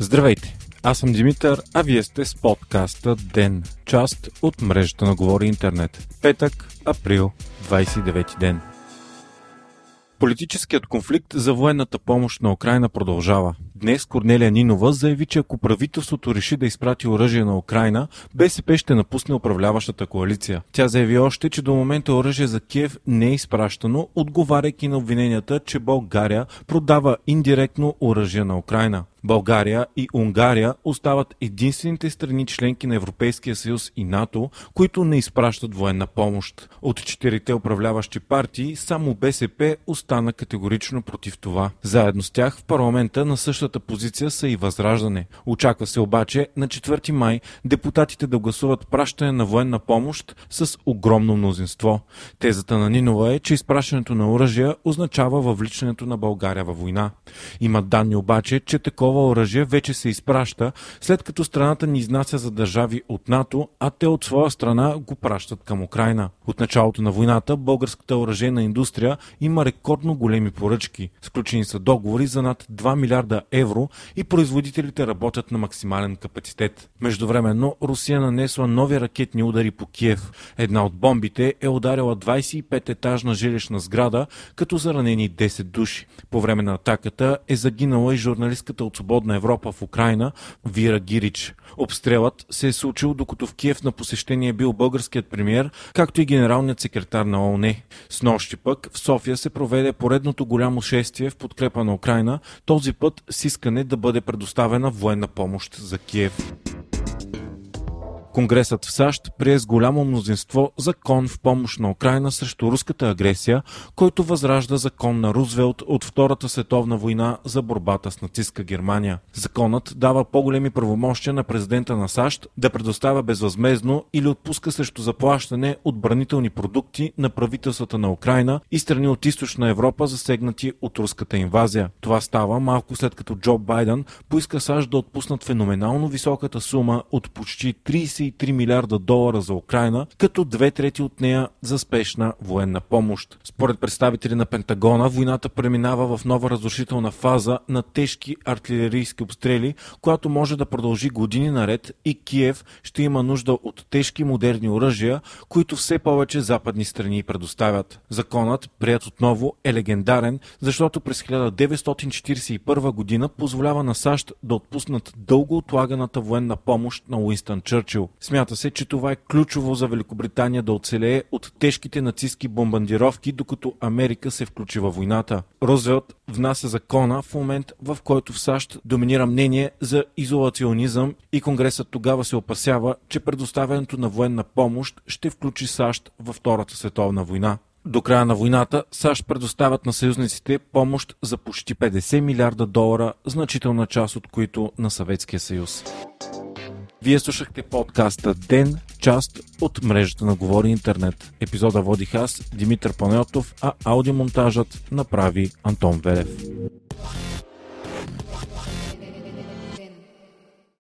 Здравейте! Аз съм Димитър, а вие сте с подкаста ДЕН, част от мрежата на Говори Интернет. Петък, април, 29 ден. Политическият конфликт за военната помощ на Украина продължава. Днес Корнелия Нинова заяви, че ако правителството реши да изпрати оръжие на Украина, БСП ще напусне управляващата коалиция. Тя заяви още, че до момента оръжие за Киев не е изпращано, отговаряйки на обвиненията, че България продава индиректно оръжие на Украина. България и Унгария остават единствените страни членки на Европейския съюз и НАТО, които не изпращат военна помощ. От четирите управляващи партии само БСП остана категорично против това. Заедно с тях в парламента на същата позиция са и Възраждане. Очаква се обаче на 4 май депутатите да гласуват пращане на военна помощ с огромно мнозинство. Тезата на Нинова е, че изпращането на оръжия означава въвличането на България във война. Има данни обаче, че такова такова оръжие вече се изпраща, след като страната ни изнася за държави от НАТО, а те от своя страна го пращат към Украина. От началото на войната българската оръжейна индустрия има рекордно големи поръчки. Сключени са договори за над 2 милиарда евро и производителите работят на максимален капацитет. Междувременно Русия нанесла нови ракетни удари по Киев. Една от бомбите е ударила 25-етажна жилищна сграда, като за ранени 10 души. По време на атаката е загинала и журналистката от свободна Европа в Украина Вира Гирич. Обстрелът се е случил докато в Киев на посещение бил българският премьер, както и генералният секретар на ООН. С нощи пък в София се проведе поредното голямо шествие в подкрепа на Украина, този път с искане да бъде предоставена военна помощ за Киев. Конгресът в САЩ прие с голямо мнозинство закон в помощ на Украина срещу руската агресия, който възражда закон на Рузвелт от Втората световна война за борбата с нацистска Германия. Законът дава по-големи правомощия на президента на САЩ да предоставя безвъзмезно или отпуска срещу заплащане отбранителни продукти на правителствата на Украина и страни от източна Европа, засегнати от руската инвазия. Това става малко след като Джо Байден поиска САЩ да отпуснат феноменално високата сума от почти 30 23 милиарда долара за Украина, като две трети от нея за спешна военна помощ. Според представители на Пентагона, войната преминава в нова разрушителна фаза на тежки артилерийски обстрели, която може да продължи години наред и Киев ще има нужда от тежки модерни оръжия, които все повече западни страни предоставят. Законът, прият отново, е легендарен, защото през 1941 година позволява на САЩ да отпуснат дълго отлаганата военна помощ на Уинстън Чърчил. Смята се, че това е ключово за Великобритания да оцелее от тежките нацистски бомбардировки, докато Америка се включи във войната. Рузвелт внася закона в момент, в който в САЩ доминира мнение за изолационизъм и Конгресът тогава се опасява, че предоставянето на военна помощ ще включи САЩ във Втората световна война. До края на войната САЩ предоставят на съюзниците помощ за почти 50 милиарда долара, значителна част от които на Съветския съюз. Вие слушахте подкаста Ден, част от мрежата на Говори Интернет. Епизода водих аз, Димитър Панайотов, а аудиомонтажът направи Антон Велев.